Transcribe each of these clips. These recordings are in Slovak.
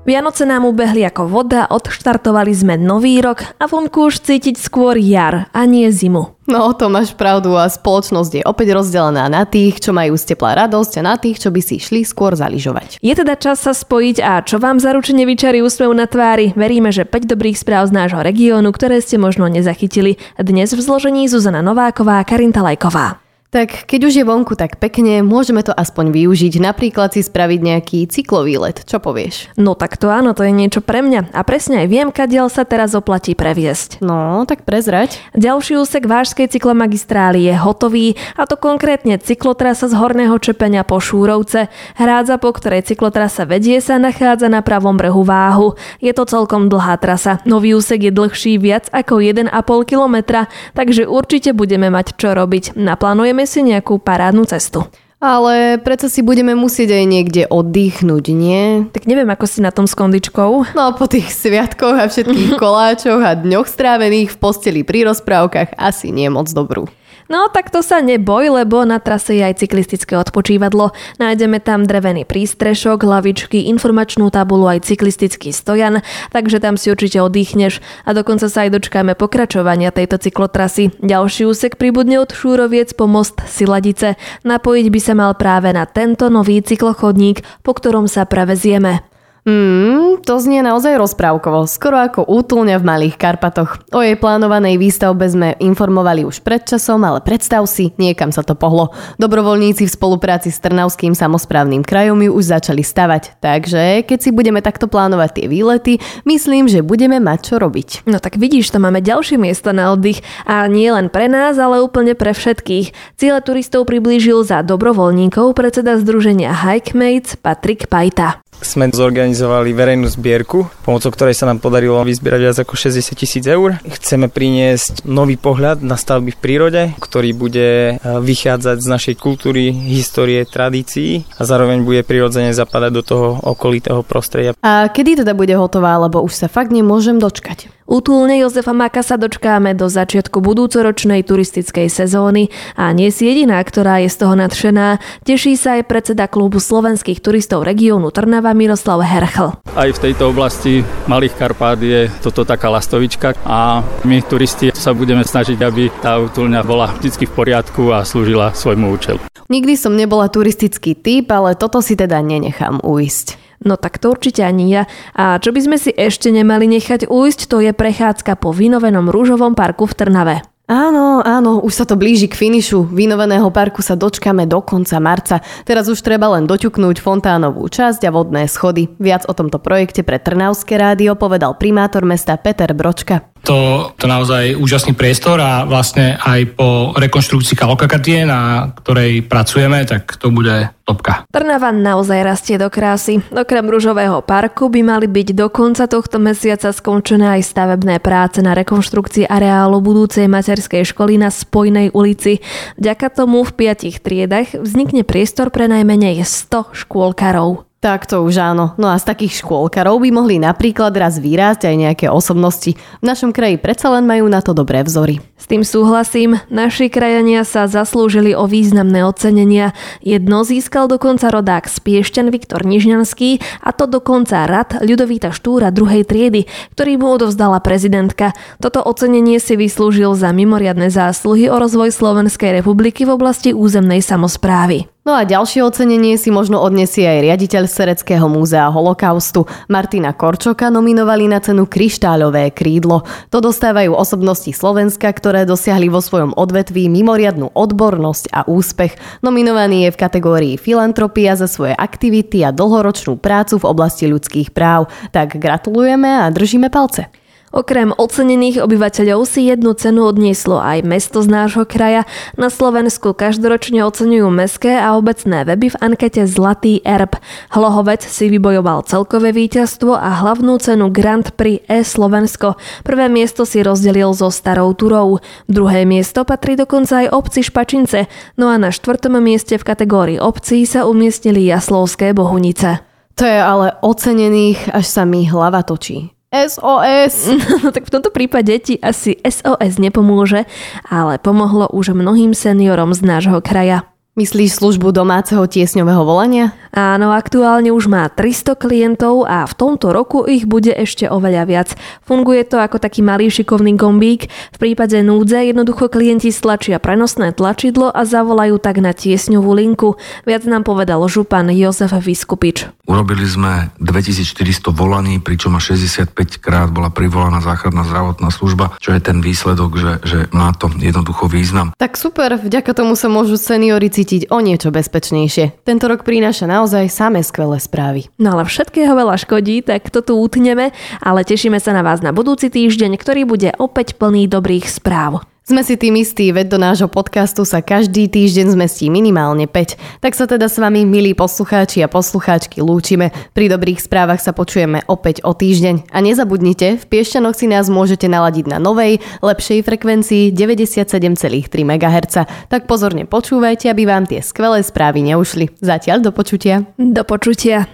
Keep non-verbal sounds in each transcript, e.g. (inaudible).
Vianoce nám ubehli ako voda, odštartovali sme nový rok a vonku už cítiť skôr jar a nie zimu. No, to máš pravdu a spoločnosť je opäť rozdelená na tých, čo majú z tepla radosť a na tých, čo by si išli skôr zaližovať. Je teda čas sa spojiť a čo vám zaručene vyčarí úsmev na tvári? Veríme, že 5 dobrých správ z nášho regiónu, ktoré ste možno nezachytili. Dnes v zložení Zuzana Nováková a Karinta Lajková. Tak keď už je vonku tak pekne, môžeme to aspoň využiť, napríklad si spraviť nejaký cyklový let. Čo povieš? No tak to áno, to je niečo pre mňa. A presne aj viem, kadiaľ sa teraz oplatí previesť. No, tak prezrať. Ďalší úsek Vážskej cyklomagistrály je hotový, a to konkrétne cyklotrasa z Horného Čepenia po Šúrovce. Hrádza, po ktorej cyklotrasa vedie, sa nachádza na pravom brehu Váhu. Je to celkom dlhá trasa. Nový úsek je dlhší viac ako 1,5 kilometra, takže určite budeme mať čo robiť. Naplánujeme Si nejakú parádnu cestu. Ale predsa si budeme musieť aj niekde oddychnúť, nie? Tak neviem, ako si na tom s kondičkou. No po tých sviatkoch a všetkých (laughs) koláčoch a dňoch strávených v posteli pri rozprávkach asi nie moc dobrú. No tak to sa neboj, lebo na trase je aj cyklistické odpočívadlo. Nájdeme tam drevený prístrešok, hlavičky, informačnú tabulu aj cyklistický stojan, takže tam si určite oddychneš a dokonca sa aj dočkáme pokračovania tejto cyklotrasy. Ďalší úsek pribudne od Šúroviec po most Siladice. Napojiť by sa mal práve na tento nový cyklochodník, po ktorom sa prevezieme. Hmm, to znie naozaj rozprávkovo, skoro ako útulňa v Malých Karpatoch. O jej plánovanej výstavbe sme informovali už pred časom, ale predstav si, niekam sa to pohlo. Dobrovoľníci v spolupráci s Trnavským samozprávnym krajom ju už začali stavať, takže keď si budeme takto plánovať tie výlety, myslím, že budeme mať čo robiť. No tak vidíš, to máme ďalšie miesto na oddych a nie len pre nás, ale úplne pre všetkých. Ciele turistov priblížil za dobrovoľníkov predseda združenia Hikemates Patrik Pajta sme zorganizovali verejnú zbierku, pomocou ktorej sa nám podarilo vyzbierať viac ako 60 tisíc eur. Chceme priniesť nový pohľad na stavby v prírode, ktorý bude e, vychádzať z našej kultúry, histórie, tradícií a zároveň bude prirodzene zapadať do toho okolitého prostredia. A kedy teda bude hotová, lebo už sa fakt nemôžem dočkať? Útulne Jozefa Maka sa dočkáme do začiatku budúcoročnej turistickej sezóny a nie si jediná, ktorá je z toho nadšená. Teší sa aj predseda klubu slovenských turistov regiónu Trnava Miroslav Herchl. Aj v tejto oblasti Malých Karpát je toto taká lastovička a my turisti sa budeme snažiť, aby tá útulňa bola vždy v poriadku a slúžila svojmu účelu. Nikdy som nebola turistický typ, ale toto si teda nenechám uísť. No tak to určite ani ja. A čo by sme si ešte nemali nechať ujsť, to je prechádzka po vynovenom rúžovom parku v Trnave. Áno, áno, už sa to blíži k finišu. Vinoveného parku sa dočkame do konca marca. Teraz už treba len doťuknúť fontánovú časť a vodné schody. Viac o tomto projekte pre Trnavské rádio povedal primátor mesta Peter Bročka to, to naozaj úžasný priestor a vlastne aj po rekonštrukcii Kalokakatie, na ktorej pracujeme, tak to bude topka. Trnava naozaj rastie do krásy. Okrem rúžového parku by mali byť do konca tohto mesiaca skončené aj stavebné práce na rekonštrukcii areálu budúcej materskej školy na Spojnej ulici. Vďaka tomu v piatich triedach vznikne priestor pre najmenej 100 škôlkarov. Tak to už áno. No a z takých škôlkarov by mohli napríklad raz vyrásť aj nejaké osobnosti. V našom kraji predsa len majú na to dobré vzory. S tým súhlasím. Naši krajania sa zaslúžili o významné ocenenia. Jedno získal dokonca rodák z Piešťan Viktor Nižňanský a to dokonca rad Ľudovíta Štúra druhej triedy, ktorý mu odovzdala prezidentka. Toto ocenenie si vyslúžil za mimoriadne zásluhy o rozvoj Slovenskej republiky v oblasti územnej samozprávy. No a ďalšie ocenenie si možno odnesie aj riaditeľ Sereckého múzea holokaustu. Martina Korčoka nominovali na cenu Kryštáľové krídlo. To dostávajú osobnosti Slovenska, ktoré dosiahli vo svojom odvetví mimoriadnú odbornosť a úspech. Nominovaný je v kategórii filantropia za svoje aktivity a dlhoročnú prácu v oblasti ľudských práv. Tak gratulujeme a držíme palce. Okrem ocenených obyvateľov si jednu cenu odnieslo aj mesto z nášho kraja. Na Slovensku každoročne oceňujú meské a obecné weby v ankete Zlatý erb. Hlohovec si vybojoval celkové víťazstvo a hlavnú cenu Grand Prix e-Slovensko. Prvé miesto si rozdelil so Starou Turou. Druhé miesto patrí dokonca aj obci Špačince, no a na štvrtom mieste v kategórii obcí sa umiestnili Jaslovské Bohunice. To je ale ocenených, až sa mi hlava točí. SOS. (laughs) No tak v tomto prípade ti asi SOS nepomôže, ale pomohlo už mnohým seniorom z nášho kraja. Myslíš službu domáceho tiesňového volania? Áno, aktuálne už má 300 klientov a v tomto roku ich bude ešte oveľa viac. Funguje to ako taký malý šikovný gombík. V prípade núdze jednoducho klienti stlačia prenosné tlačidlo a zavolajú tak na tiesňovú linku. Viac nám povedal župan Jozef Vyskupič. Urobili sme 2400 volaní, pričom až 65 krát bola privolaná záchranná zdravotná služba, čo je ten výsledok, že, že má to jednoducho význam. Tak super, vďaka tomu sa môžu seniori cítiť o niečo bezpečnejšie. Tento rok prináša naozaj samé skvelé správy. No ale všetkého veľa škodí, tak to tu utneme, ale tešíme sa na vás na budúci týždeň, ktorý bude opäť plný dobrých správ. Sme si tým istí, veď do nášho podcastu sa každý týždeň zmestí minimálne 5. Tak sa teda s vami, milí poslucháči a poslucháčky, lúčime. Pri dobrých správach sa počujeme opäť o týždeň. A nezabudnite, v Piešťanoch si nás môžete naladiť na novej, lepšej frekvencii 97,3 MHz. Tak pozorne počúvajte, aby vám tie skvelé správy neušli. Zatiaľ do počutia. Do počutia.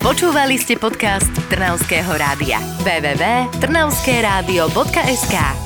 Počúvali ste podcast Trnavského rádia. www.trnavskeradio.sk